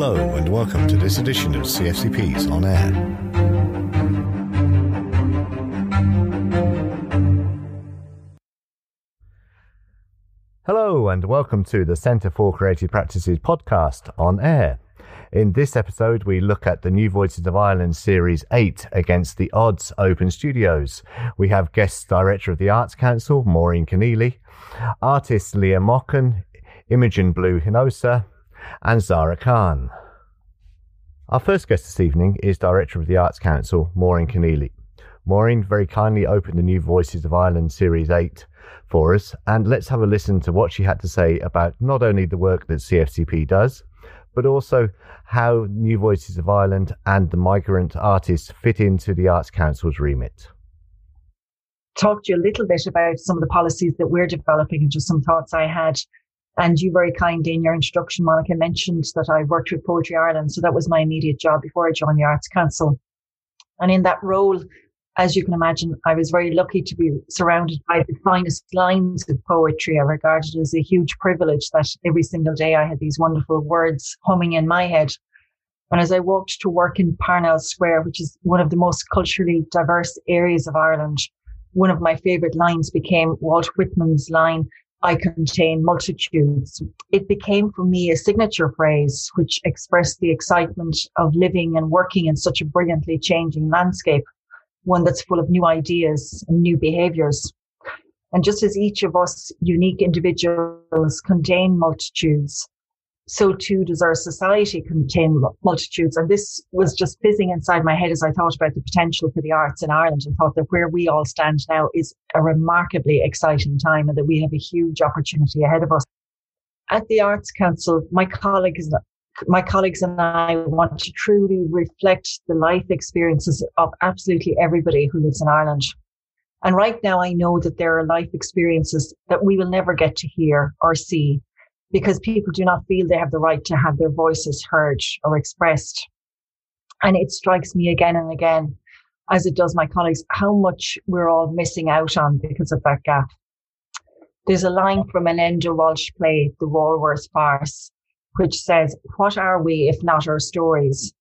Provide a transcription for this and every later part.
Hello, and welcome to this edition of CFCP's On Air. Hello, and welcome to the Centre for Creative Practices podcast on air. In this episode, we look at the New Voices of Ireland Series 8 against the Odds Open Studios. We have guest director of the Arts Council, Maureen Kennelly, artist Leah Mocken, Imogen Blue Hinojosa, and Zara Khan. Our first guest this evening is Director of the Arts Council, Maureen Kennelly. Maureen very kindly opened the New Voices of Ireland Series 8 for us, and let's have a listen to what she had to say about not only the work that CFCP does, but also how New Voices of Ireland and the migrant artists fit into the Arts Council's remit. Talk to you a little bit about some of the policies that we're developing and just some thoughts I had and you very kindly in your introduction, Monica, mentioned that I worked with Poetry Ireland. So that was my immediate job before I joined the Arts Council. And in that role, as you can imagine, I was very lucky to be surrounded by the finest lines of poetry. I regarded it as a huge privilege that every single day I had these wonderful words humming in my head. And as I walked to work in Parnell Square, which is one of the most culturally diverse areas of Ireland, one of my favorite lines became Walt Whitman's line, I contain multitudes. It became for me a signature phrase which expressed the excitement of living and working in such a brilliantly changing landscape, one that's full of new ideas and new behaviors. And just as each of us unique individuals contain multitudes, so too does our society contain multitudes. And this was just fizzing inside my head as I thought about the potential for the arts in Ireland and thought that where we all stand now is a remarkably exciting time and that we have a huge opportunity ahead of us. At the Arts Council, my colleagues, my colleagues and I want to truly reflect the life experiences of absolutely everybody who lives in Ireland. And right now, I know that there are life experiences that we will never get to hear or see because people do not feel they have the right to have their voices heard or expressed. And it strikes me again and again, as it does my colleagues, how much we're all missing out on because of that gap. There's a line from an Enda Walsh play, The Walworth Farce, which says, What are we if not our stories?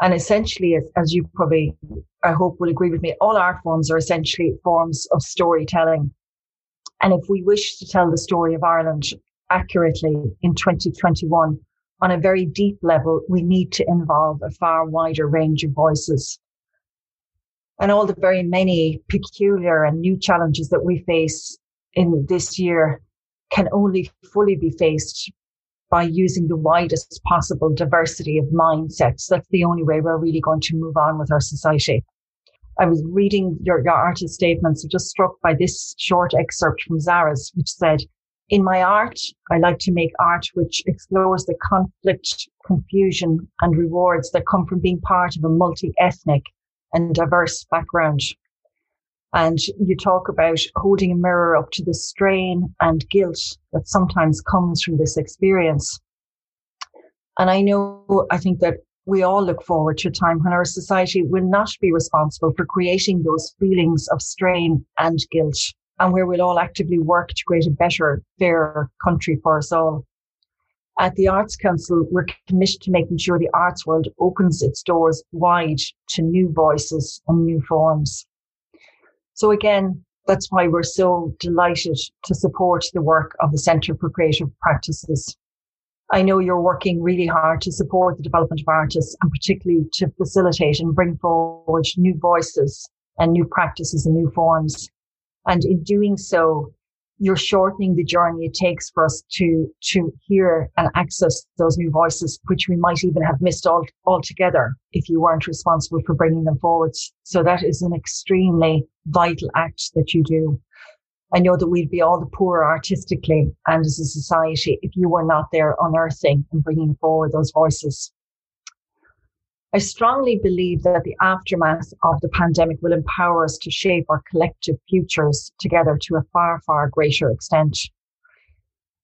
And essentially, as, as you probably, I hope, will agree with me, all art forms are essentially forms of storytelling. And if we wish to tell the story of Ireland accurately in 2021 on a very deep level, we need to involve a far wider range of voices. And all the very many peculiar and new challenges that we face in this year can only fully be faced by using the widest possible diversity of mindsets. That's the only way we're really going to move on with our society. I was reading your, your artist statements, just struck by this short excerpt from Zara's, which said, in my art, I like to make art which explores the conflict, confusion and rewards that come from being part of a multi-ethnic and diverse background. And you talk about holding a mirror up to the strain and guilt that sometimes comes from this experience. And I know, I think that we all look forward to a time when our society will not be responsible for creating those feelings of strain and guilt and where we'll all actively work to create a better, fairer country for us all. At the Arts Council, we're committed to making sure the arts world opens its doors wide to new voices and new forms. So again, that's why we're so delighted to support the work of the Centre for Creative Practices. I know you're working really hard to support the development of artists and particularly to facilitate and bring forward new voices and new practices and new forms. And in doing so, you're shortening the journey it takes for us to, to hear and access those new voices, which we might even have missed all, altogether if you weren't responsible for bringing them forward. So that is an extremely vital act that you do. I know that we'd be all the poorer artistically and as a society if you were not there unearthing and bringing forward those voices. I strongly believe that the aftermath of the pandemic will empower us to shape our collective futures together to a far, far greater extent.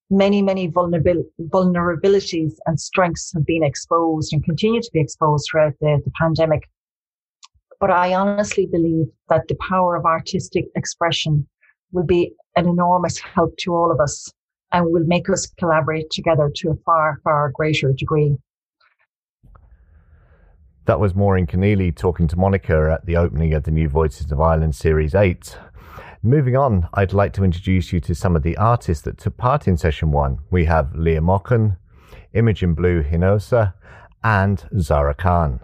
Many, many vulnerabil- vulnerabilities and strengths have been exposed and continue to be exposed throughout the, the pandemic. But I honestly believe that the power of artistic expression will be an enormous help to all of us and will make us collaborate together to a far, far greater degree. That was Maureen Kennelly talking to Monica at the opening of the New Voices of Ireland Series 8. Moving on, I'd like to introduce you to some of the artists that took part in session one. We have Leah Mocken, Imogen Blue Hinojosa, and Zara Khan.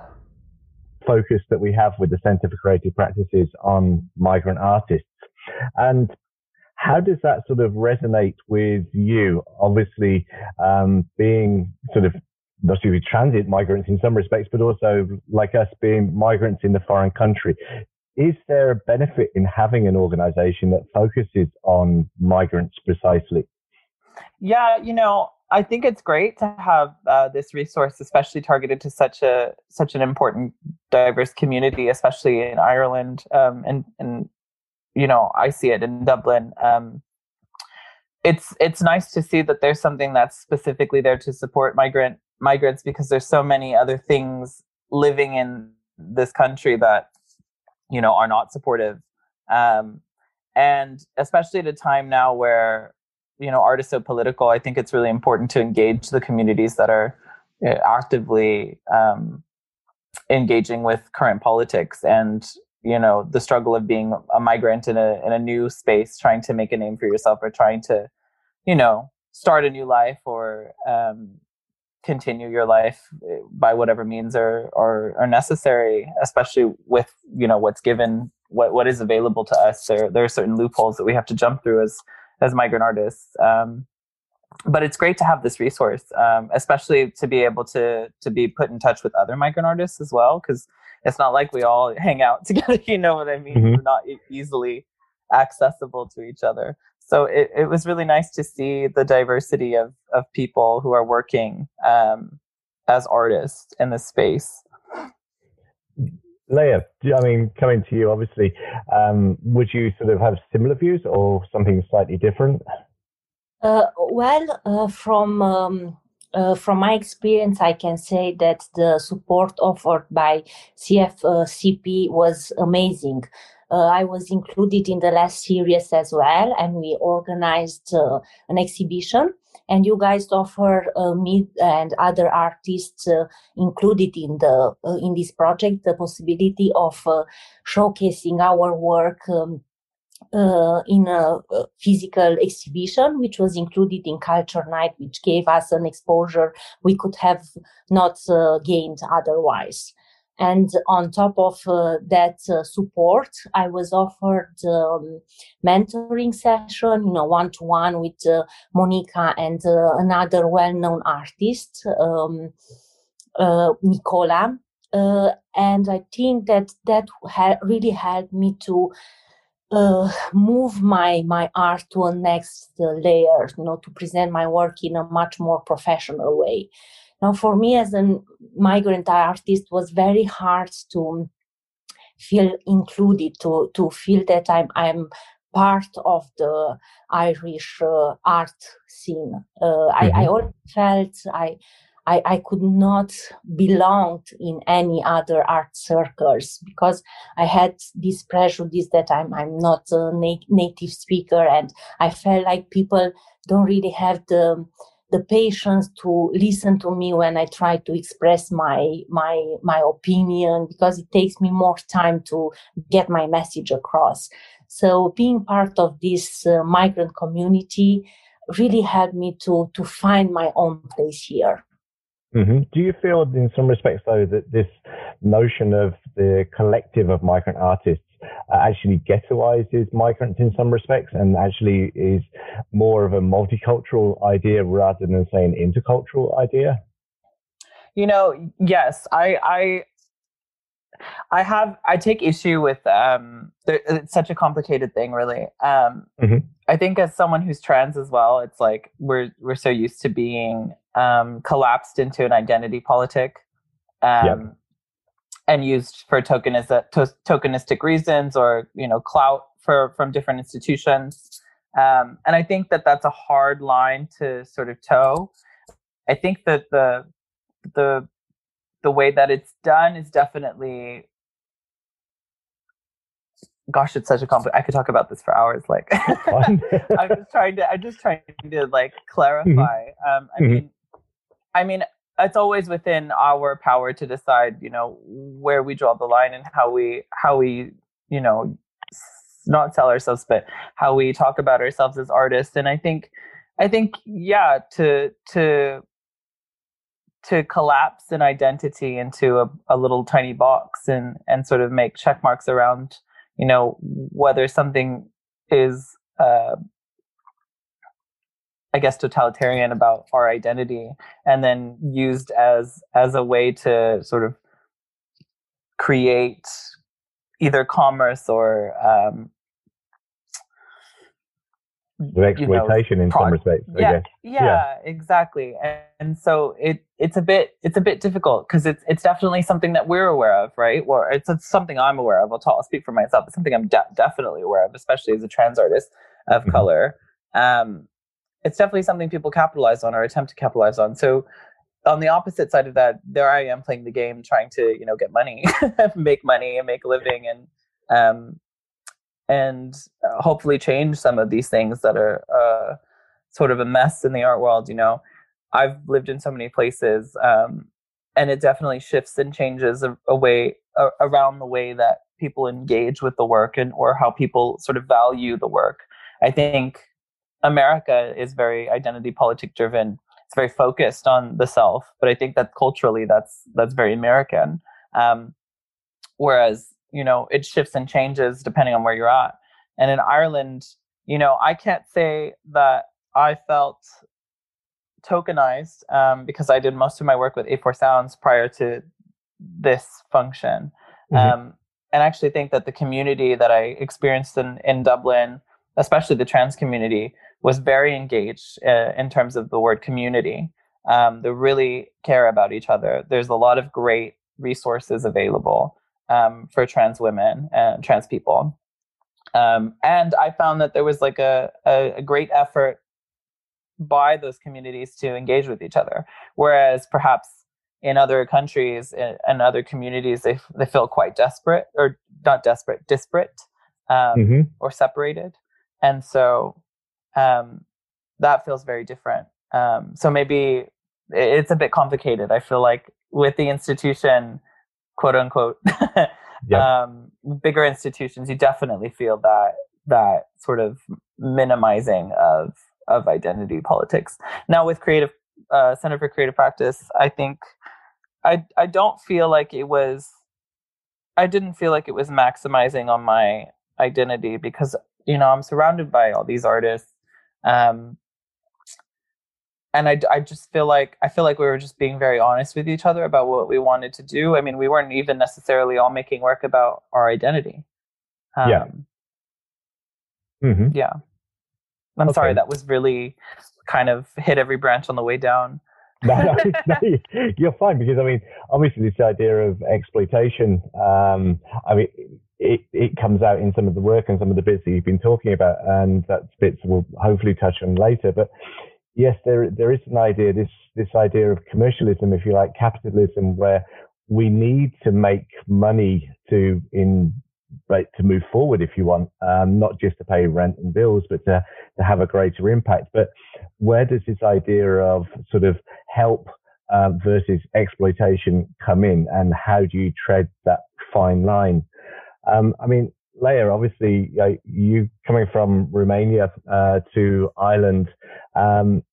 Focus that we have with the Centre for Creative Practices on migrant artists. And how does that sort of resonate with you? Obviously, um, being sort of not only transit migrants in some respects, but also like us being migrants in the foreign country. Is there a benefit in having an organization that focuses on migrants precisely? Yeah, you know, I think it's great to have uh, this resource, especially targeted to such a such an important diverse community, especially in Ireland. Um, and and you know, I see it in Dublin. Um, it's it's nice to see that there's something that's specifically there to support migrant migrants because there's so many other things living in this country that you know are not supportive. Um, and especially at a time now where you know art is so political i think it's really important to engage the communities that are uh, actively um, engaging with current politics and you know the struggle of being a migrant in a in a new space trying to make a name for yourself or trying to you know start a new life or um, continue your life eh, by whatever means are, are are necessary especially with you know what's given what what is available to us. There there are certain loopholes that we have to jump through as as migrant artists um, but it's great to have this resource um, especially to be able to to be put in touch with other migrant artists as well because it's not like we all hang out together you know what i mean? Mm-hmm. we're not easily accessible to each other so it, it was really nice to see the diversity of, of people who are working um, as artists in this space. Leah, I mean, coming to you, obviously, um, would you sort of have similar views or something slightly different? Uh, well, uh, from um, uh, from my experience, I can say that the support offered by CFCP was amazing. Uh, I was included in the last series as well, and we organized uh, an exhibition. And you guys offer uh, me and other artists uh, included in the uh, in this project the possibility of uh, showcasing our work. Um, uh, in a, physical exhibition, which was included in Culture Night, which gave us an exposure we could have not uh, gained otherwise. And on top of uh, that uh, support, I was offered um, mentoring session, you know, one to one with uh, Monica and uh, another well-known artist, um, uh, Nicola. Uh, and I think that that ha- really helped me to move my my art to a next layer, you know, to present my work in a much more professional way. Now, for me as a migrant artist, was very hard to feel included, to to feel that I'm I'm part of the Irish uh, art scene. Uh, mm-hmm. I, I mm-hmm. always felt I, I, I could not belong in any other art circles because I had this prejudice that I'm I'm not a na- native speaker and I felt like people don't really have the the patience to listen to me when I try to express my my my opinion because it takes me more time to get my message across. So being part of this uh, migrant community really helped me to to find my own place here. Mm-hmm. Do you feel, in some respects, though, that this notion of the collective of migrant artists actually ghettoizes migrants in some respects and actually is more of a multicultural idea rather than say an intercultural idea? You know, yes, I, I, I have I take issue with um it's such a complicated thing really. Um mm-hmm. I think as someone who's trans as well, it's like we're we're so used to being um collapsed into an identity politic. Um yep and used for tokenistic, to, tokenistic reasons or you know clout for from different institutions. Um, and I think that that's a hard line to sort of toe. I think that the the the way that it's done is definitely gosh it's such a complex i could talk about this for hours like i'm just trying to i'm just trying to like clarify mm-hmm. um i mm-hmm. mean i mean it's always within our power to decide, you know, where we draw the line and how we how we, you know, not sell ourselves, but how we talk about ourselves as artists. And I think, I think, yeah, to to to collapse an identity into a, a little tiny box and and sort of make check marks around, you know, whether something is uh, I guess totalitarian about our identity and then used as as a way to sort of create either commerce or um, the exploitation you know, in some respects. Yeah, yeah, yeah, exactly. And, and, so it it's a bit it's a bit difficult because it's it's definitely something that we're aware of, right? Or it's, it's something I'm aware of. I'll, talk, I'll speak for myself. It's something I'm de- definitely aware of, especially as a trans artist of mm-hmm. color. Um, it's definitely something people capitalize on or attempt to capitalize on. So on the opposite side of that, there I am playing the game, trying to you know get money, make money, and make a living, and um, and hopefully change some of these things that are uh, sort of a mess in the art world. You know, I've lived in so many places, um, and it definitely shifts and changes a, a way a, around the way that people engage with the work and or how people sort of value the work. I think America is very identity politic driven. It's very focused on the self, but I think that culturally that's that's very American. Um, whereas you know it shifts and changes depending on where you're at. And in Ireland, you know, I can't say that I felt tokenized um, because I did most of my work with A4 Sounds prior to this function. Mm-hmm. Um, and I actually think that the community that I experienced in, in Dublin, especially the trans community, was very engaged uh, in terms of the word community. Um, they really care about each other. There's a lot of great resources available um, for trans women and trans people. Um, and I found that there was like a, a, a, great effort by those communities to engage with each other. Whereas perhaps in other countries and other communities, they, they feel quite desperate or not desperate, disparate um, mm-hmm. or separated. And so um, that feels very different. Um, so maybe it's a bit complicated. I feel like with the institution, quote unquote, um, bigger institutions, you definitely feel that that sort of minimizing of of identity politics. Now with creative uh, Center for Creative Practice, I think I I don't feel like it was I didn't feel like it was maximizing on my identity because you know I'm surrounded by all these artists um, and I, I just feel like I feel like we were just being very honest with each other about what we wanted to do. I mean, we weren't even necessarily all making work about our identity. Um, yeah. Mm-hmm. Yeah. I'm okay. sorry, that was really kind of hit every branch on the way down. no, no, no, you're fine because I mean, obviously, this idea of exploitation. Um, I mean, it, it comes out in some of the work and some of the bits that you've been talking about, and that's bits we'll hopefully touch on later. But yes, there there is an idea, this this idea of commercialism, if you like, capitalism, where we need to make money to in to move forward, if you want, um, not just to pay rent and bills, but to to have a greater impact. But where does this idea of sort of help uh, versus exploitation come in, and how do you tread that fine line? Um, I mean, Leah, obviously, uh, you coming from Romania uh, to Ireland, um,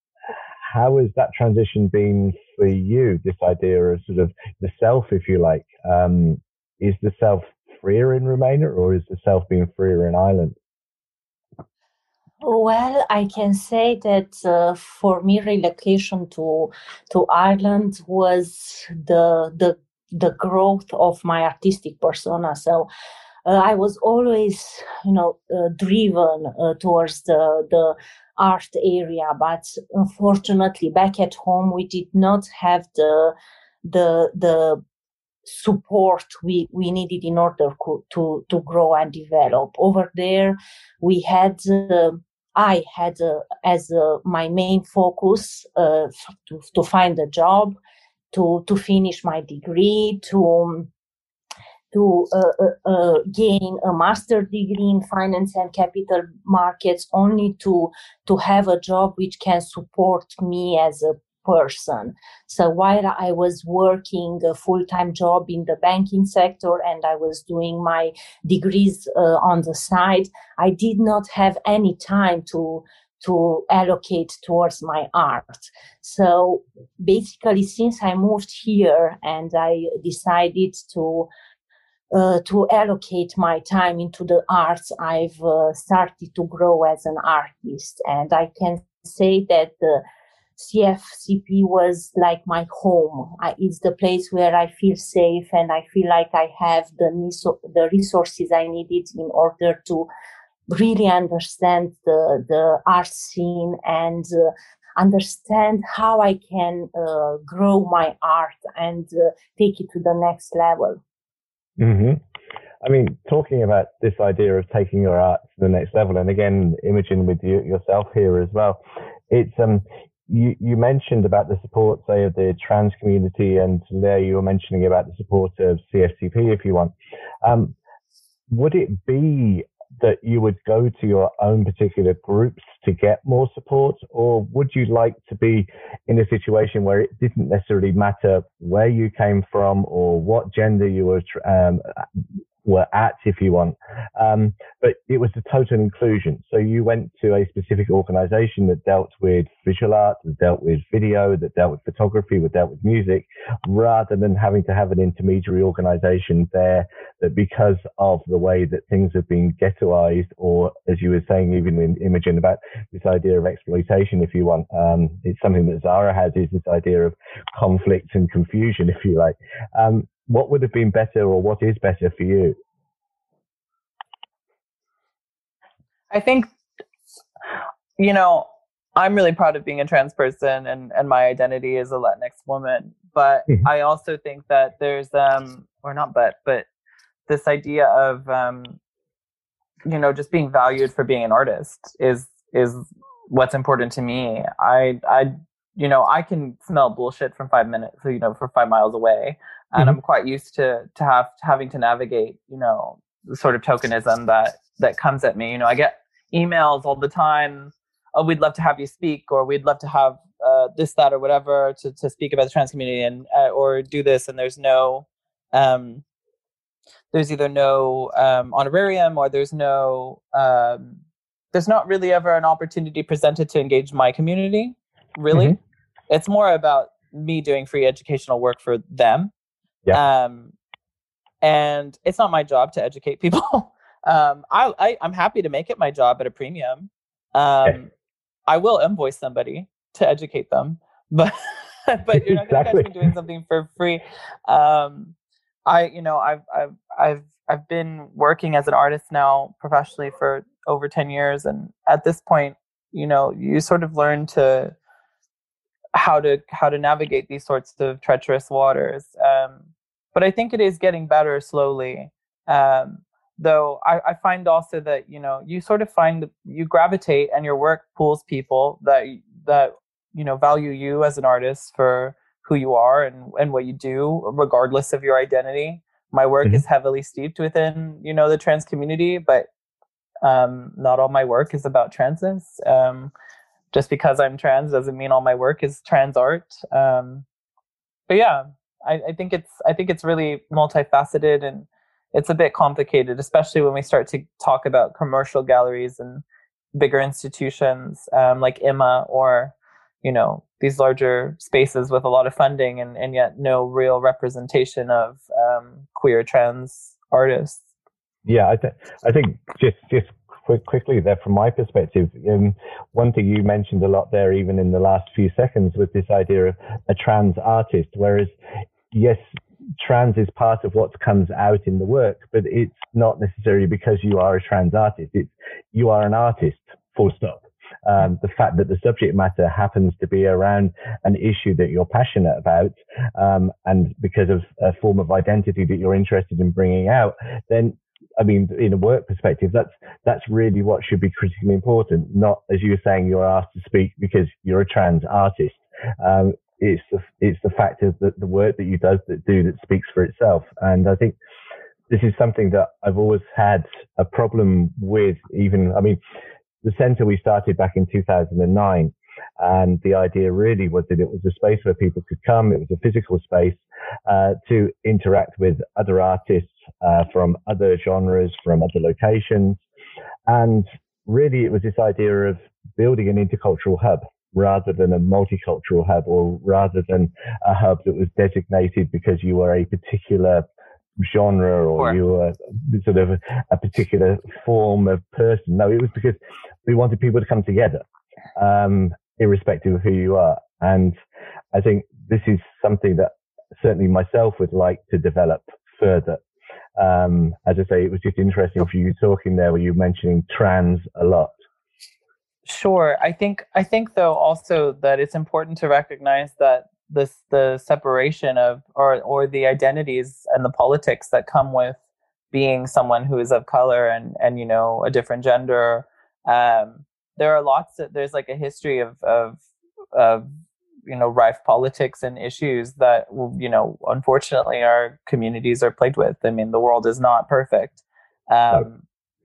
how has that transition been for you? This idea of sort of the self, if you like, um, is the self freer in Romania, or is the self being freer in Ireland? Well, I can say that uh, for me, relocation to to Ireland was the the the growth of my artistic persona. So uh, I was always, you know, uh, driven uh, towards the the art area, but unfortunately, back at home, we did not have the the the support we, we needed in order co- to to grow and develop. Over there, we had. Uh, I had uh, as uh, my main focus to, to find a job, to to finish my degree, to to uh, uh, uh, gain a master degree in finance and capital markets only to to have a job which can support me as a person. So while I was working a full time job in the banking sector and I was doing my degrees uh, on the side, I did not have any time to to allocate towards my art. So basically, since I moved here and I decided to uh, to allocate my time into the arts, I've uh, started to grow as an artist, and I can say that the CFCP was like my home. I, it's the place where I feel safe and I feel like I have the the resources I needed in order to really understand the the art scene and uh, understand how I can uh, grow my art and uh, take it to the next level. Mm-hmm. I mean, talking about this idea of taking your art to the next level, and again, Imogen with you yourself here as well. It's um, you, you mentioned about the support, say, of the trans community, and there you were mentioning about the support of CFCP, if you want. Um, would it be that you would go to your own particular groups to get more support, or would you like to be in a situation where it didn't necessarily matter where you came from or what gender you were um, were at, if you want. Um, but it was a total inclusion. So you went to a specific organization that dealt with visual art, that dealt with video, that dealt with photography, that dealt with music, rather than having to have an intermediary organization there that because of the way that things have been ghettoized, or as you were saying, even in Imogen about this idea of exploitation, if you want, um, it's something that Zara has is this idea of conflict and confusion, if you like. Um, what would have been better or what is better for you? I think, you know, I'm really proud of being a trans person and, and my identity is a Latinx woman. But mm-hmm. I also think that there's, um, or not but, but this idea of, um, you know, just being valued for being an artist is, is what's important to me. I, I, you know, I can smell bullshit from five minutes, you know, for five miles away and mm-hmm. I'm quite used to to have to having to navigate, you know, the sort of tokenism that that comes at me. You know, I get emails all the time. Oh, we'd love to have you speak, or we'd love to have uh, this, that, or whatever to to speak about the trans community, and uh, or do this. And there's no, um, there's either no um, honorarium or there's no, um, there's not really ever an opportunity presented to engage my community. Really, mm-hmm. It's more about me doing free educational work for them yeah. Um, and it's not my job to educate people. um, I, I am happy to make it my job at a premium. Um, I will invoice somebody to educate them, but but you're not going to catch me doing something for free. Um, I you know I've I've I've I've been working as an artist now professionally for over 10 years and at this point you know you sort of learn to how to how to navigate these sorts of treacherous waters. Um, but I think it is getting better slowly. Um, though I, I, find also that you know you sort of find you gravitate and your work pulls people that that you know value you as an artist for who you are and and what you do regardless of your identity my work mm-hmm. is heavily steeped within you know the trans community but um, not all my work is about transness um, just because I'm trans doesn't mean all my work is trans art. Um, but yeah, I, I, think it's I think it's really multifaceted and it's a bit complicated, especially when we start to talk about commercial galleries and bigger institutions um, like IMMA or you know these larger spaces with a lot of funding and, and yet no real representation of um, queer trans artists. Yeah, I think I think just just quick, quickly there from my perspective. Um, one thing you mentioned a lot there, even in the last few seconds, was this idea of a trans artist. Whereas, yes, trans is part of what comes out in the work, but it's not necessarily because you are a trans artist. It's you are an artist. Full stop. Um, the fact that the subject matter happens to be around an issue that you're passionate about, um, and because of a form of identity that you're interested in bringing out, then I mean, in a work perspective, that's that's really what should be critically important. Not as you were saying, you're asked to speak because you're a trans artist. Um, it's the it's the fact of the, the work that you does that do that speaks for itself. And I think this is something that I've always had a problem with. Even I mean, the centre we started back in 2009. And the idea really was that it was a space where people could come. It was a physical space uh, to interact with other artists uh, from other genres, from other locations. And really, it was this idea of building an intercultural hub rather than a multicultural hub or rather than a hub that was designated because you were a particular genre or you were sort of a, a, particular form of person. No, it was because we wanted people to come together, um, irrespective of who you are. And I think this is something that certainly myself would like to develop further. Um, as I say, it was just interesting for you talking there where you were mentioning trans a lot. Sure. I think I think though also that it's important to recognize that this the separation of or or the identities and the politics that come with being someone who is of color and and you know a different gender um, there are lots of there's like a history of of of you know rife politics and issues that you know unfortunately our communities are plagued with i mean the world is not perfect um,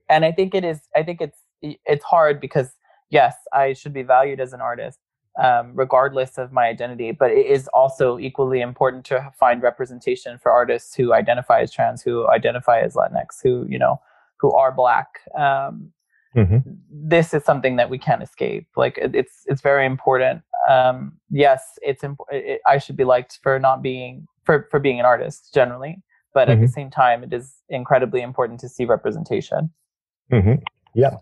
and i think it is i think it's it's hard because yes i should be valued as an artist um, regardless of my identity. But it is also equally important to find representation for artists who identify as trans, who identify as Latinx, who you know, who are Black. Um, mm-hmm. This is something that we can't escape. Like it's it's very important. Um, yes, it's imp- it, I should be liked for not being for for being an artist generally, but mm-hmm. at the mm-hmm. same time, it is incredibly important to see representation. Mm-hmm. Yeah,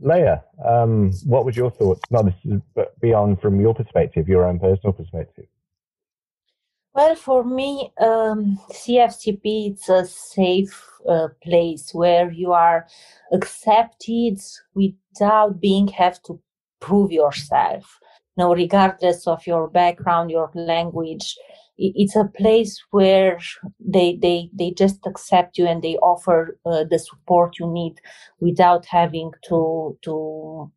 Leah, um, what was your thoughts? Not this, but beyond from your perspective, your own personal perspective. Well, for me, um, CFCP it's a safe uh, place where you are accepted without being have to prove yourself. You know, regardless of your background, your language, it's a place where they they they just accept you and they offer uh, the support you need without having to to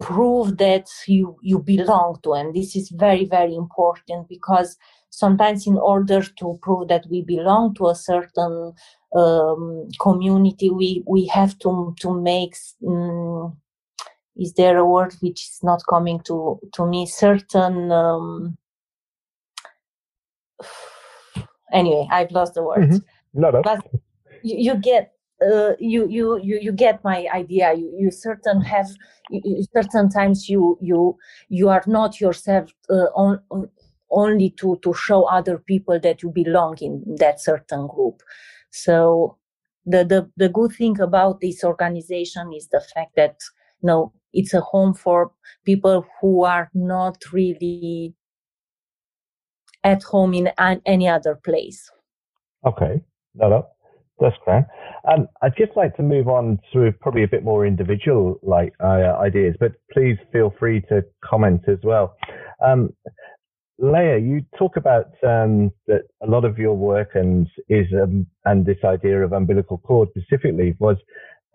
prove that you you belong to and this is very very important because sometimes in order to prove that we belong to a certain um, community we we have to to make um, is there a word which is not coming to to me certain um, anyway, I've lost the words. Mm-hmm. No, no. But you, you get uh, you, you you you get my idea. You you certain have you, certain times you you you are not yourself uh, on, on, only to to show other people that you belong in that certain group. So the the the good thing about this organization is the fact that you know it's a home for people who are not really at home in an, any other place. Okay, no, no, that's great. Um, I'd just like to move on to probably a bit more individual like uh, ideas, but please feel free to comment as well. Um, Leah, you talk about um, that a lot of your work and is um, and this idea of umbilical cord specifically was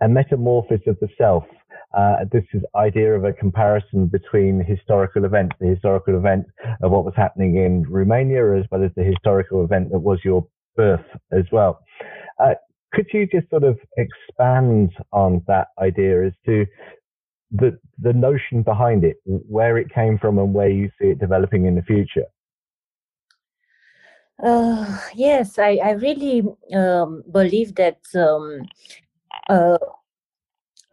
a metamorphosis of the self uh, this is idea of a comparison between historical events, the historical event of what was happening in Romania, as well as the historical event that was your birth as well. Uh, could you just sort of expand on that idea as to the the notion behind it, where it came from, and where you see it developing in the future? Uh, yes, I, I really um, believe that um, uh,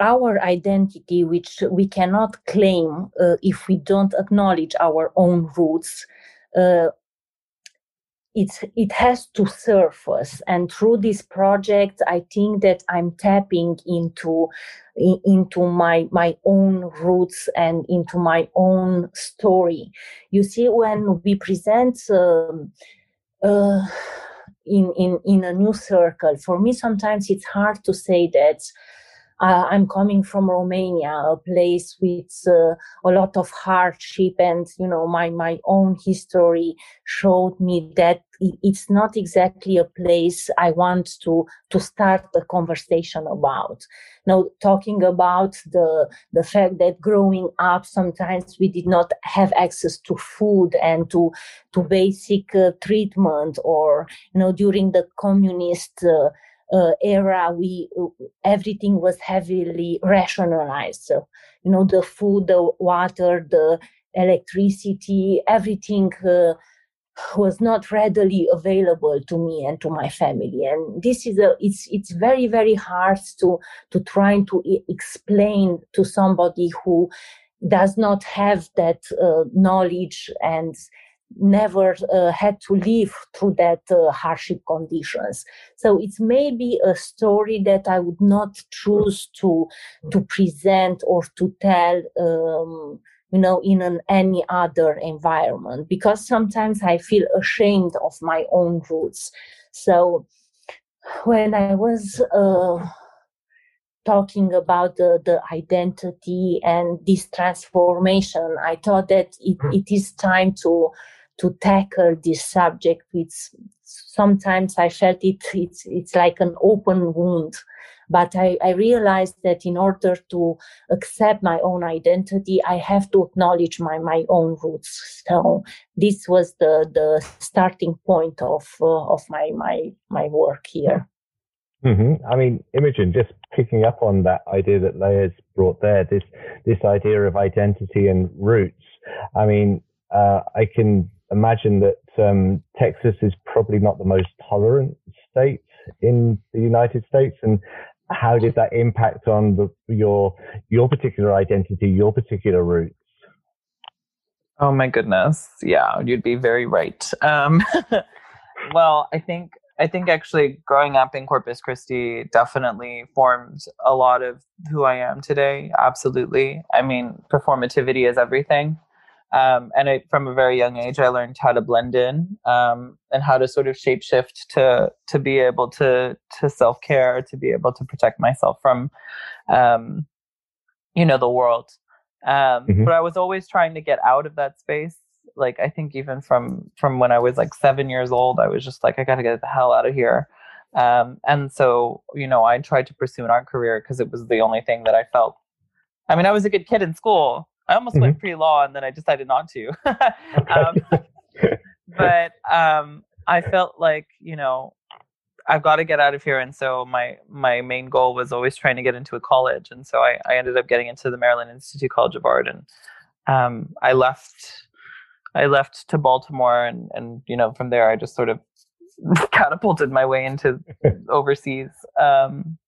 our identity, which we cannot claim uh, if we don't acknowledge our own roots, uh, it, it has to surface. And through this project, I think that I'm tapping into into my my own roots and into my own story. You see, when we present. Um, uh, in, in, in a new circle. For me, sometimes it's hard to say that uh, I'm coming from Romania, a place with uh, a lot of hardship, and you know, my my own history showed me that it's not exactly a place I want to to start a conversation about. Now, talking about the the fact that growing up, sometimes we did not have access to food and to to basic uh, treatment, or you know, during the communist uh, uh, era, we everything was heavily rationalized. So, you know, the food, the water, the electricity, everything uh, was not readily available to me and to my family and this is a it's it's very very hard to to try to explain to somebody who does not have that uh, knowledge and never uh, had to live through that uh, hardship conditions. So it's maybe a story that i would not choose to to present or to tell um, you know in an any other environment because sometimes i feel ashamed of my own roots. So when i was uh, talking about the, the identity and this transformation i thought that it, it is time to to tackle this subject which sometimes i felt it it's it's like an open wound but I, I realized that in order to accept my own identity i have to acknowledge my my own roots so this was the the starting point of uh, of my my my work here Mm-hmm. I mean, Imogen, just picking up on that idea that Leah's brought there, this this idea of identity and roots. I mean, uh, I can imagine that um, Texas is probably not the most tolerant state in the United States, and how did that impact on the, your your particular identity, your particular roots? Oh my goodness, yeah, you'd be very right. Um, well, I think I think actually growing up in Corpus Christi definitely formed a lot of who I am today. Absolutely. I mean, performativity is everything. Um, and I, from a very young age, I learned how to blend in um, and how to sort of shapeshift to to be able to to self care, to be able to protect myself from, um, you know, the world. Um, mm-hmm. But I was always trying to get out of that space like I think even from from when I was like seven years old, I was just like, I got to get the hell out of here. Um, and so, you know, I tried to pursue an art career because it was the only thing that I felt. I mean, I was a good kid in school. I almost mm-hmm. went pre-law, and then I decided not to. um, but um, I felt like, you know, I've got to get out of here. And so my my main goal was always trying to get into a college. And so I, I ended up getting into the Maryland Institute College of Art. And um, I left I left to Baltimore, and and you know from there I just sort of catapulted my way into overseas. Um,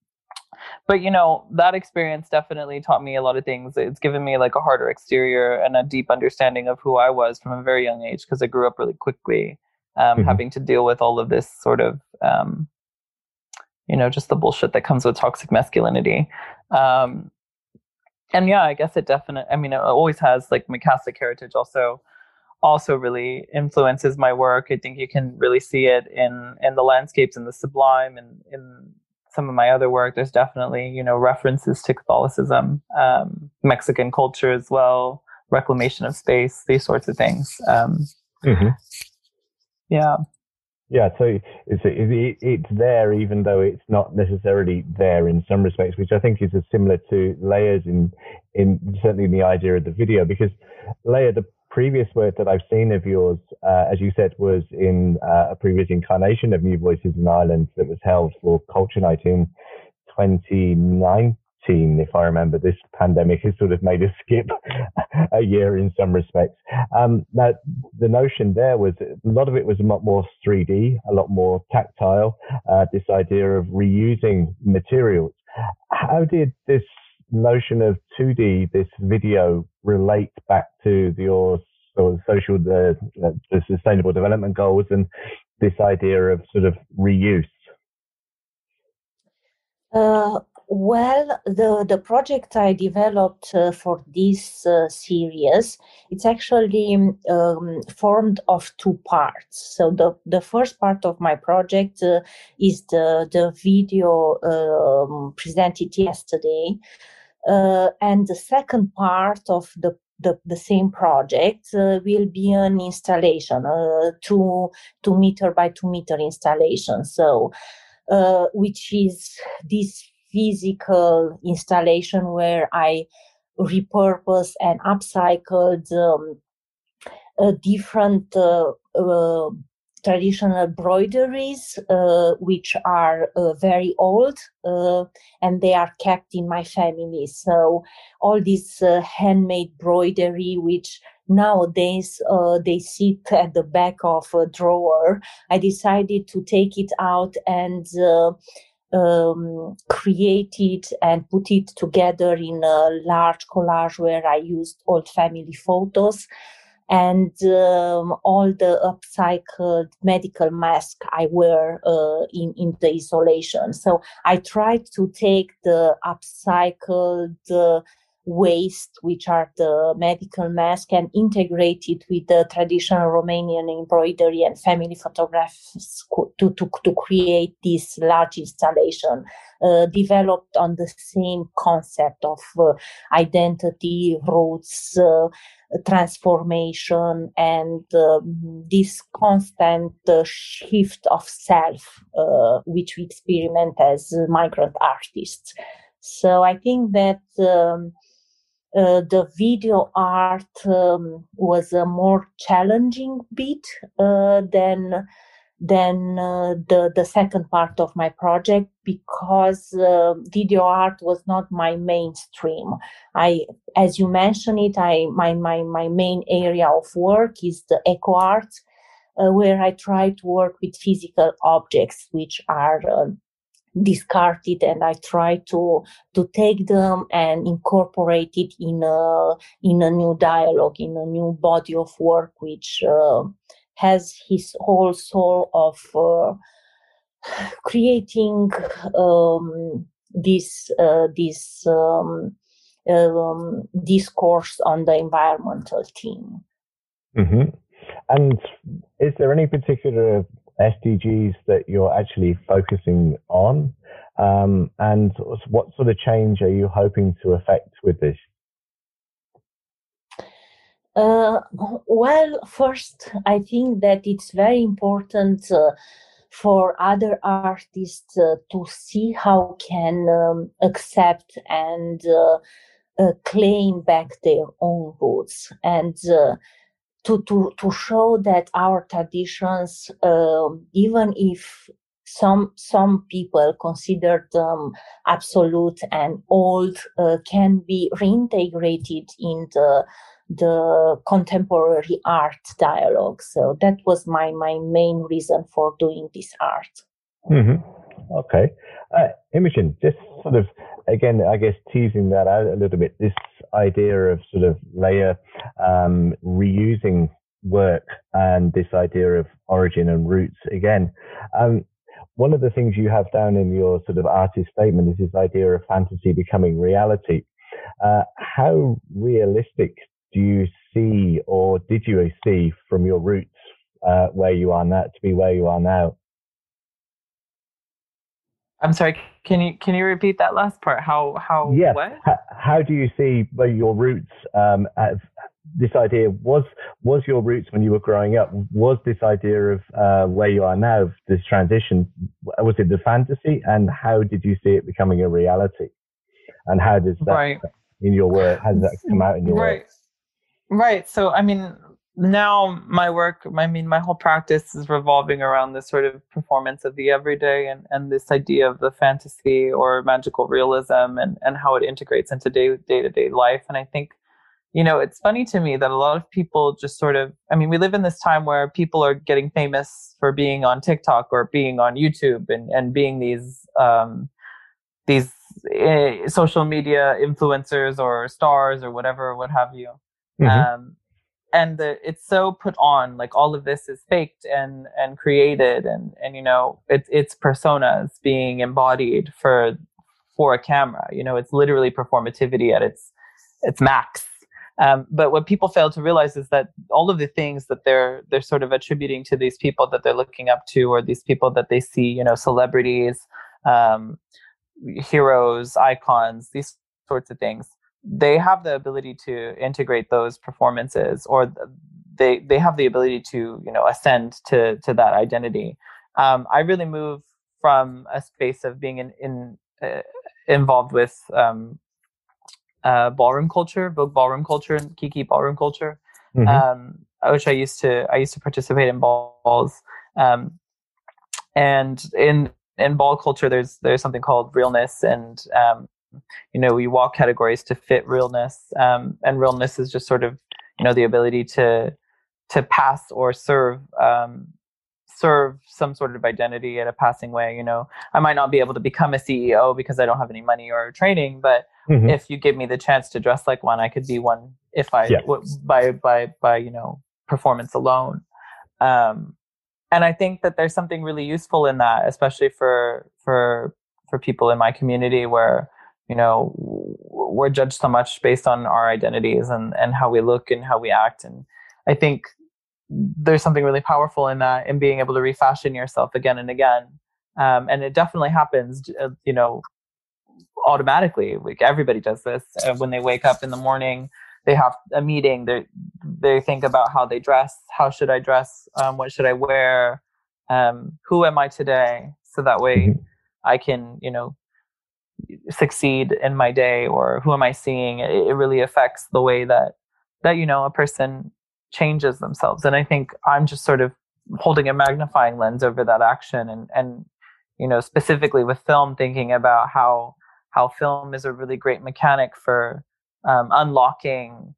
but you know that experience definitely taught me a lot of things. It's given me like a harder exterior and a deep understanding of who I was from a very young age because I grew up really quickly, um, mm-hmm. having to deal with all of this sort of um, you know just the bullshit that comes with toxic masculinity. Um, and yeah, I guess it definitely. I mean, it always has like my Catholic heritage also also really influences my work. I think you can really see it in in the landscapes and the sublime and in some of my other work. There's definitely you know references to Catholicism, um, Mexican culture as well, reclamation of space, these sorts of things. Um, mm-hmm. Yeah. Yeah, so it's it's there even though it's not necessarily there in some respects, which I think is similar to layers in in certainly in the idea of the video because layer the previous work that I've seen of yours, uh, as you said, was in uh, a previous incarnation of New Voices in Ireland that was held for Culture Night in 2019. If I remember, this pandemic has sort of made us skip a year in some respects. Um, now, the notion there was a lot of it was a lot more 3D, a lot more tactile. Uh, this idea of reusing materials. How did this notion of 2D, this video relate back to your sort of social, the, the sustainable development goals and this idea of sort of reuse? Uh, well, the, the project I developed uh, for this uh, series, it's actually um, formed of two parts. So the, the first part of my project uh, is the, the video um, presented yesterday. Uh, and the second part of the the, the same project uh, will be an installation, uh, two two meter by two meter installation. So, uh, which is this physical installation where I repurpose and upcycled um, different uh, uh, traditional broideries, uh, which are uh, very old uh, and they are kept in my family. So all this uh, handmade broidery, which nowadays uh, they sit at the back of a drawer, I decided to take it out and uh, um, create it and put it together in a large collage where I used old family photos and um, all the upcycled medical mask I wear uh, in, in the isolation. So I tried to take the upcycled uh, waste, which are the medical mask, and integrate it with the traditional Romanian embroidery and family photographs to, to, to create this large installation uh, developed on the same concept of uh, identity, roots, uh, transformation, and um, this constant uh, shift of self, uh, which we experiment as migrant artists. So I think that um, uh, the video art um, was a more challenging bit uh, than than uh, the the second part of my project because uh, video art was not my mainstream. I, as you mentioned it, I my my my main area of work is the eco art, uh, where I try to work with physical objects, which are um, discarded and I try to to take them and incorporate it in a in a new dialogue, in a new body of work, which uh, has his whole soul of uh, creating um, this uh, this um, um, discourse on the environmental theme. Mm-hmm. And is there any particular SDGs that you're actually focusing on? Um, and what sort of change are you hoping to affect with this? Uh, well, first, I think that it's very important uh, for other artists uh, to see how can um, accept and uh, uh, claim back their own roots and uh, to, to, to show that our traditions, um, even if some some people consider them absolute and old, uh, can be reintegrated in the the contemporary art dialogue. So that was my my main reason for doing this art. Mm-hmm. Okay, uh, Imogen, just sort of again, I guess teasing that out a little bit. This idea of sort of layer um, reusing work and this idea of origin and roots again. Um, one of the things you have down in your sort of artist statement is this idea of fantasy becoming reality. Uh, how realistic do you see, or did you see from your roots uh, where you are now to be where you are now? I'm sorry. Can you can you repeat that last part? How how yeah. what? How, how do you see where your roots um, this idea was was your roots when you were growing up was this idea of uh, where you are now this transition was it the fantasy and how did you see it becoming a reality and how does that right. in your work how does that come out in your work? right. work right so i mean now my work i mean my whole practice is revolving around this sort of performance of the everyday and, and this idea of the fantasy or magical realism and, and how it integrates into day, day-to-day life and i think you know, it's funny to me that a lot of people just sort of, I mean, we live in this time where people are getting famous for being on TikTok or being on YouTube and, and being these, um, these uh, social media influencers or stars or whatever, what have you. Mm-hmm. Um, and the, it's so put on, like all of this is faked and, and created and, and, you know, it's, it's personas being embodied for, for a camera, you know, it's literally performativity at its, its max. Um, but what people fail to realize is that all of the things that they're they're sort of attributing to these people that they're looking up to, or these people that they see, you know, celebrities, um, heroes, icons, these sorts of things, they have the ability to integrate those performances, or they they have the ability to you know ascend to to that identity. Um, I really move from a space of being in, in uh, involved with um, uh, ballroom culture, Vogue ballroom culture, and Kiki ballroom culture, mm-hmm. um, which I used to I used to participate in balls. Um, and in in ball culture, there's there's something called realness, and um, you know we walk categories to fit realness, um, and realness is just sort of you know the ability to to pass or serve um, serve some sort of identity in a passing way. You know, I might not be able to become a CEO because I don't have any money or training, but mm-hmm. if you give me the chance to dress like one, I could be one if I yeah. w- by by by you know performance alone. Um, and I think that there's something really useful in that, especially for for for people in my community where you know we're judged so much based on our identities and and how we look and how we act. And I think there's something really powerful in that in being able to refashion yourself again and again. Um, and it definitely happens uh, you know automatically. Like everybody does this uh, when they wake up in the morning they have a meeting they they think about how they dress how should i dress um, what should i wear um, who am i today? So that way mm-hmm. i can you know succeed in my day or who am i seeing it, it really affects the way that that you know a person changes themselves. And I think I'm just sort of holding a magnifying lens over that action and, and you know, specifically with film, thinking about how how film is a really great mechanic for um, unlocking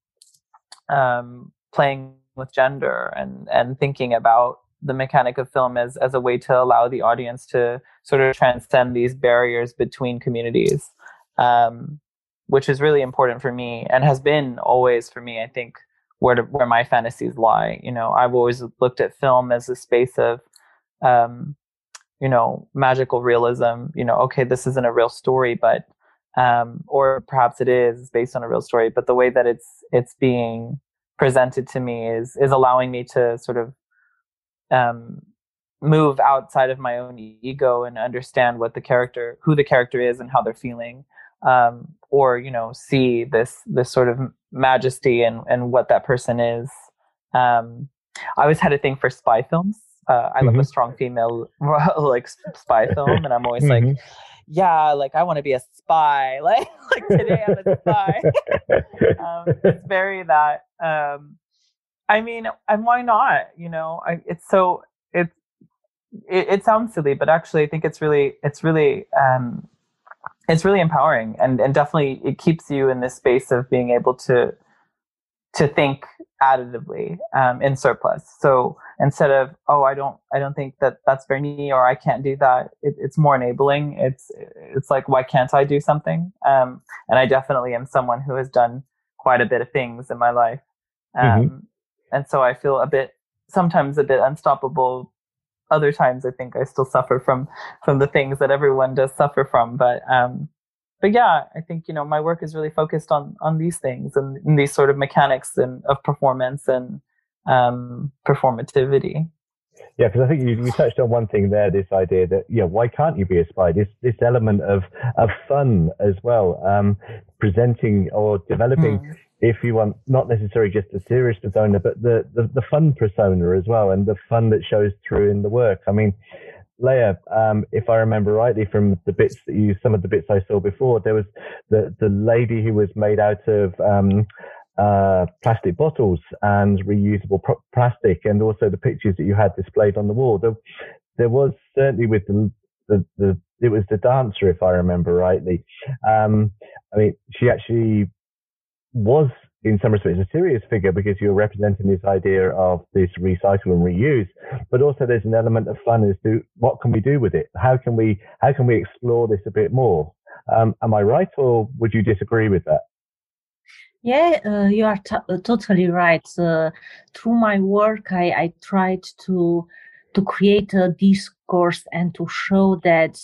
um, playing with gender and and thinking about the mechanic of film as as a way to allow the audience to sort of transcend these barriers between communities um, which is really important for me and has been always for me i think where to, where my fantasies lie. You know, I've always looked at film as a space of, um, you know, magical realism. You know, okay, this isn't a real story, but um, or perhaps it is based on a real story, but the way that it's it's being presented to me is is allowing me to sort of um, move outside of my own ego and understand what the character, who the character is, and how they're feeling, um, or you know, see this this sort of majesty and and what that person is. Um, I always had a thing for spy films. Uh, I mm-hmm. love a mm-hmm. strong female like spy film, and I'm always mm-hmm. like, yeah, like I want to be a spy. Like like today I'm a spy. um, it's very that. Um, I mean, and why not? You know, I, it's so it's it, it, sounds silly, but actually, I think it's really it's really um, it's really empowering and, and definitely it keeps you in this space of being able to to think additively um, in surplus so instead of oh i don't i don't think that that's very me or i can't do that it, it's more enabling it's it's like why can't i do something um, and i definitely am someone who has done quite a bit of things in my life mm-hmm. um. And so i feel a bit sometimes a bit unstoppable other times I think I still suffer from from the things that everyone does suffer from. But um, but yeah, I think you know my work is really focused on on these things and, and these sort of mechanics and of performance and um, performativity. Yeah, because I think you, you touched on one thing there. This idea that yeah, why can't you be a spy? This this element of of fun as well, um, presenting or developing mm if you want not necessarily just the serious persona, but the, the, the, fun persona as well, and the fun that shows through in the work. I mean, Leah, um, if I remember rightly from the bits that you, some of the bits I saw before, there was the, the lady who was made out of, um, uh, plastic bottles and reusable pro- plastic, and also the pictures that you had displayed on the wall. There, there was certainly with the, the, the it was the dancer, if I remember rightly. Um, I mean, she actually was in some respects a serious figure because you're representing this idea of this recycle and reuse, but also there's an element of fun as to what can we do with it? How can we how can we explore this a bit more? Um, am I right, or would you disagree with that? Yeah, uh, you are t- uh, totally right. Uh, through my work, I, I tried to to create a discourse and to show that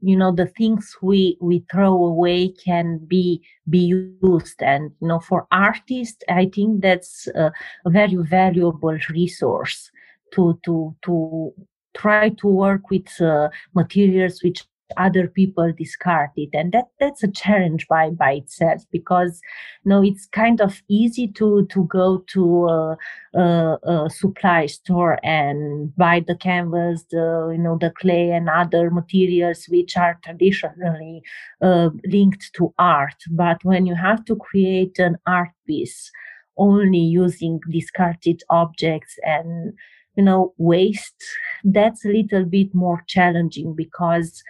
you know the things we we throw away can be be used. And you know for artists i think that's a, very valuable resource to to to try to work with uh, materials which other people discard it. And that that's a challenge by by itself because you know it's kind of easy to to go to a, a, a supply store and buy the canvas the you know the clay and other materials which are traditionally uh, linked to art. But when you have to create an art piece only using discarded objects and you know, waste, that's a little bit more challenging because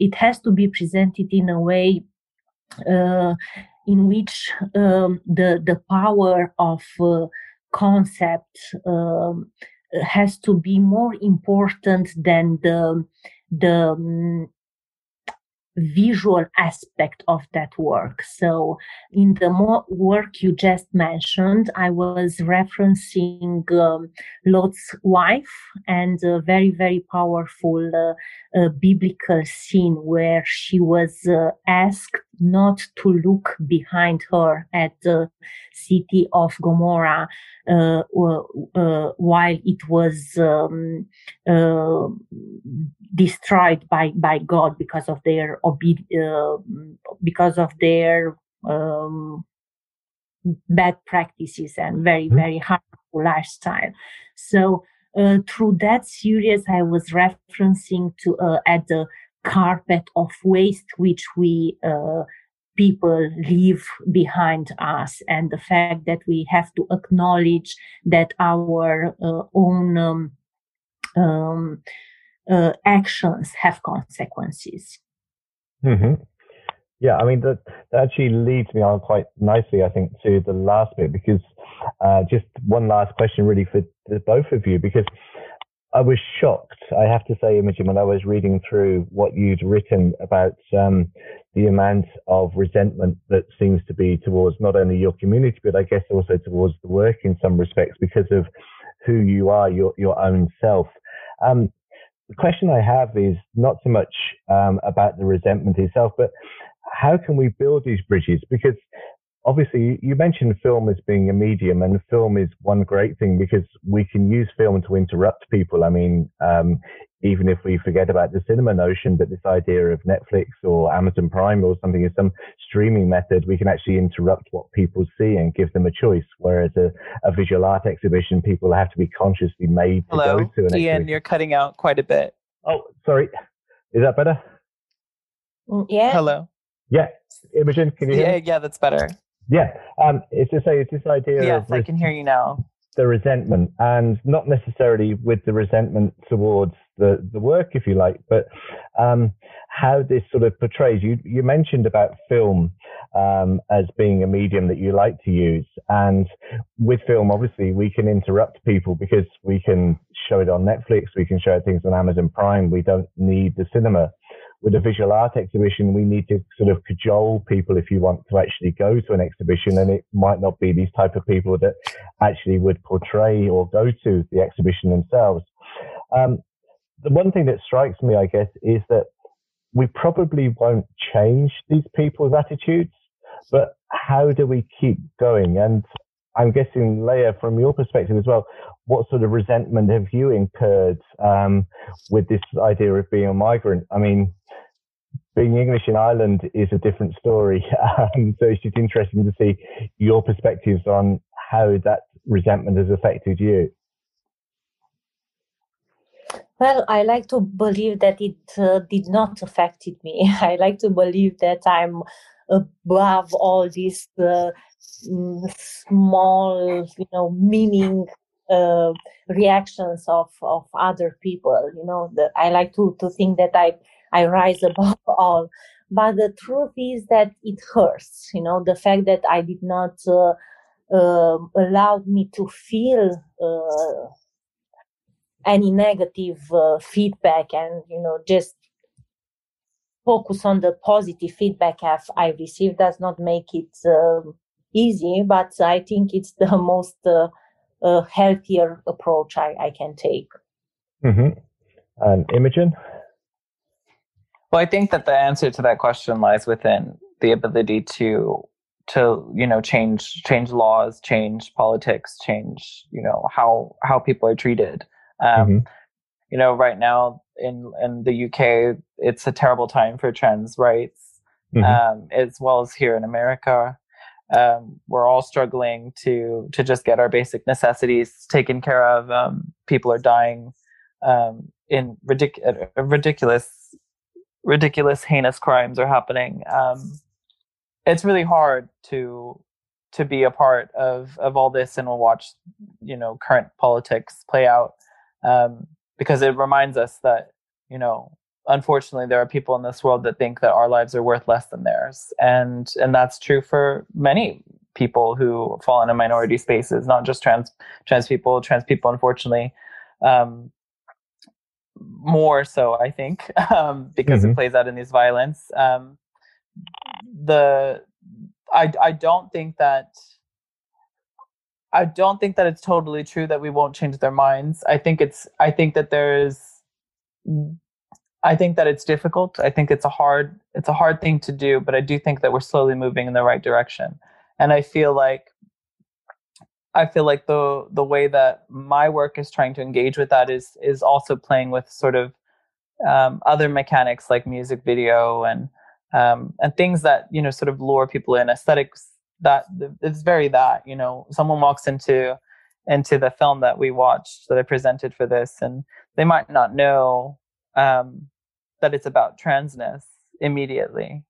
it has to be presented in a way uh, in which um, the the power of uh, concept um, has to be more important than the the um, visual aspect of that work. So, in the mo- work you just mentioned, I was referencing um, Lot's wife and a very, very powerful uh, uh, biblical scene where she was uh, asked not to look behind her at the city of Gomorrah uh, uh, while it was um, uh, destroyed by, by God because of their obe- because of their um, bad practices and very mm-hmm. very harmful lifestyle. So uh, through that series, I was referencing to uh, at the carpet of waste which we uh, people leave behind us and the fact that we have to acknowledge that our uh, own um, um, uh, actions have consequences. Mm-hmm. Yeah, I mean, that, that actually leads me on quite nicely, I think, to the last bit, because uh, just one last question, really, for the both of you, because I was shocked, I have to say, Imogen, when I was reading through what you'd written about um, the amount of resentment that seems to be towards not only your community, but I guess also towards the work in some respects because of who you are, your, your own self. Um, the question I have is not so much um, about the resentment itself, but how can we build these bridges? Because obviously you mentioned film as being a medium and film is one great thing because we can use film to interrupt people. I mean, um, even if we forget about the cinema notion, but this idea of Netflix or Amazon Prime or something is some streaming method, we can actually interrupt what people see and give them a choice. Whereas a, a visual art exhibition, people have to be consciously made to Hello, go to an Ian, you're cutting out quite a bit. Oh, sorry. Is that better? Mm, yeah. Hello. Yeah. Imogen, can you yeah, hear me? Yeah, that's better. Yeah, um, it's to say it's this idea. Yes, of I can hear you now. The resentment, and not necessarily with the resentment towards the the work, if you like, but um, how this sort of portrays. You you mentioned about film um, as being a medium that you like to use, and with film, obviously, we can interrupt people because we can show it on Netflix, we can show things on Amazon Prime. We don't need the cinema with a visual art exhibition, we need to sort of cajole people if you want to actually go to an exhibition. And it might not be these type of people that actually would portray or go to the exhibition themselves. Um, the one thing that strikes me, I guess, is that we probably won't change these people's attitudes, but how do we keep going? And I'm guessing, Leah, from your perspective as well, what sort of resentment have you incurred um, with this idea of being a migrant? I mean, being English in Ireland is a different story. Um, so it's just interesting to see your perspectives on how that resentment has affected you. Well, I like to believe that it uh, did not affect me. I like to believe that I'm above all these uh, mm, small, you know, meaning uh, reactions of, of other people. You know, the, I like to, to think that I I rise above all. But the truth is that it hurts, you know, the fact that I did not uh, uh, allow me to feel uh, any negative uh, feedback and, you know, just focus on the positive feedback I've, received does not make it um, easy, but I think it's the most uh, uh, healthier approach I, I can take. Mm-hmm. And Imogen? Well, I think that the answer to that question lies within the ability to to you know change change laws, change politics, change you know how how people are treated. Um, mm-hmm. You know, right now in in the UK, it's a terrible time for trans rights, mm-hmm. um, as well as here in America. Um, we're all struggling to to just get our basic necessities taken care of. Um, people are dying um, in ridic- ridiculous ridiculous, heinous crimes are happening. Um, it's really hard to to be a part of of all this and we'll watch you know current politics play out. um, because it reminds us that you know unfortunately there are people in this world that think that our lives are worth less than theirs and and that's true for many people who fall into minority spaces not just trans trans people trans people unfortunately um, more so i think um, because mm-hmm. it plays out in these violence um, the I, I don't think that I don't think that it's totally true that we won't change their minds. I think it's I think that there's I think that it's difficult. I think it's a hard it's a hard thing to do, but I do think that we're slowly moving in the right direction. And I feel like I feel like the the way that my work is trying to engage with that is is also playing with sort of um, other mechanics like music video and um, and things that you know sort of lure people in aesthetics that it's very that you know someone walks into into the film that we watched that I presented for this and they might not know um, that it's about transness immediately.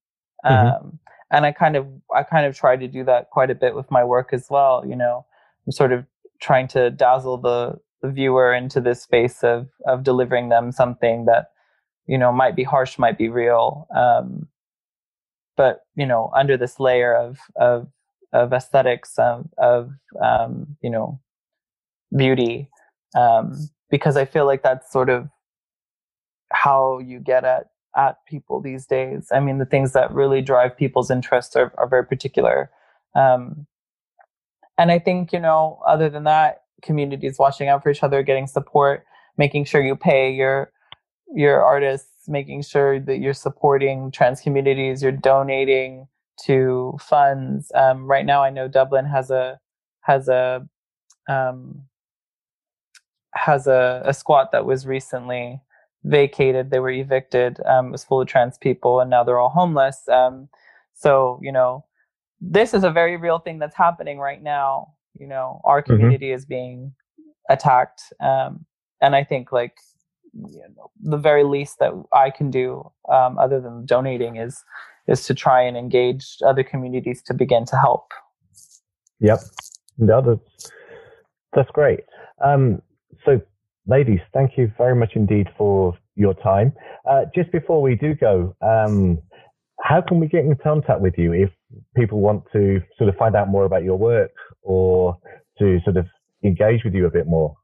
Mm-hmm. Um, and I kind of I kind of try to do that quite a bit with my work as well. You know, Sort of trying to dazzle the, the viewer into this space of of delivering them something that you know might be harsh, might be real, um, but you know under this layer of of of aesthetics of, of um, you know beauty um, because I feel like that's sort of how you get at at people these days. I mean, the things that really drive people's interests are, are very particular. Um, and I think, you know, other than that, communities watching out for each other, getting support, making sure you pay your your artists, making sure that you're supporting trans communities, you're donating to funds. Um, right now, I know Dublin has a has a um, has a, a squat that was recently vacated. They were evicted. Um, it was full of trans people, and now they're all homeless. Um, so you know, this is a very real thing that's happening right now. You know, our mm-hmm. community mm-hmm. is being attacked, um, and I think like you know, the very least that I can do, um, other than donating, is is to try and engage other communities to begin to help. Yep, no, that's that's great. Um, so ladies, thank you very much indeed for your time. Uh, just before we do go, um, how can we get in contact with you if people want to sort of find out more about your work or to sort of engage with you a bit more?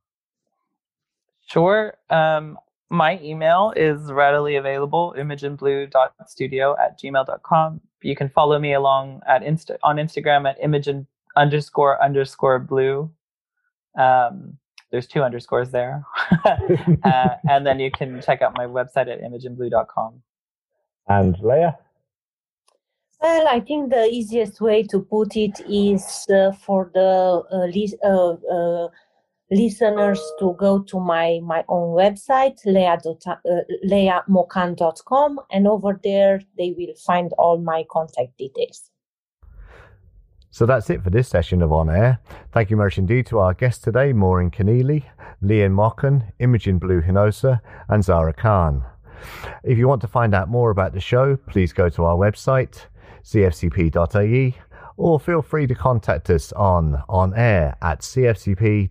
Sure. Um, my email is readily available, imogenblue.studio at gmail.com. You can follow me along at Insta- on Instagram at imogen underscore underscore blue. Um, there's two underscores there. uh, and then you can check out my website at imogenblue.com. And Leah? Well, I think the easiest way to put it is uh, for the uh, uh, uh listeners to go to my, my own website, leahmokan.com, uh, and over there they will find all my contact details. So that's it for this session of On Air. Thank you much indeed to our guests today, Maureen Kennelly, Leah Mokan, Imogen Blue Hinojosa, and Zara Khan. If you want to find out more about the show, please go to our website, cfcp.ie, or feel free to contact us on on air at cfcp.ie.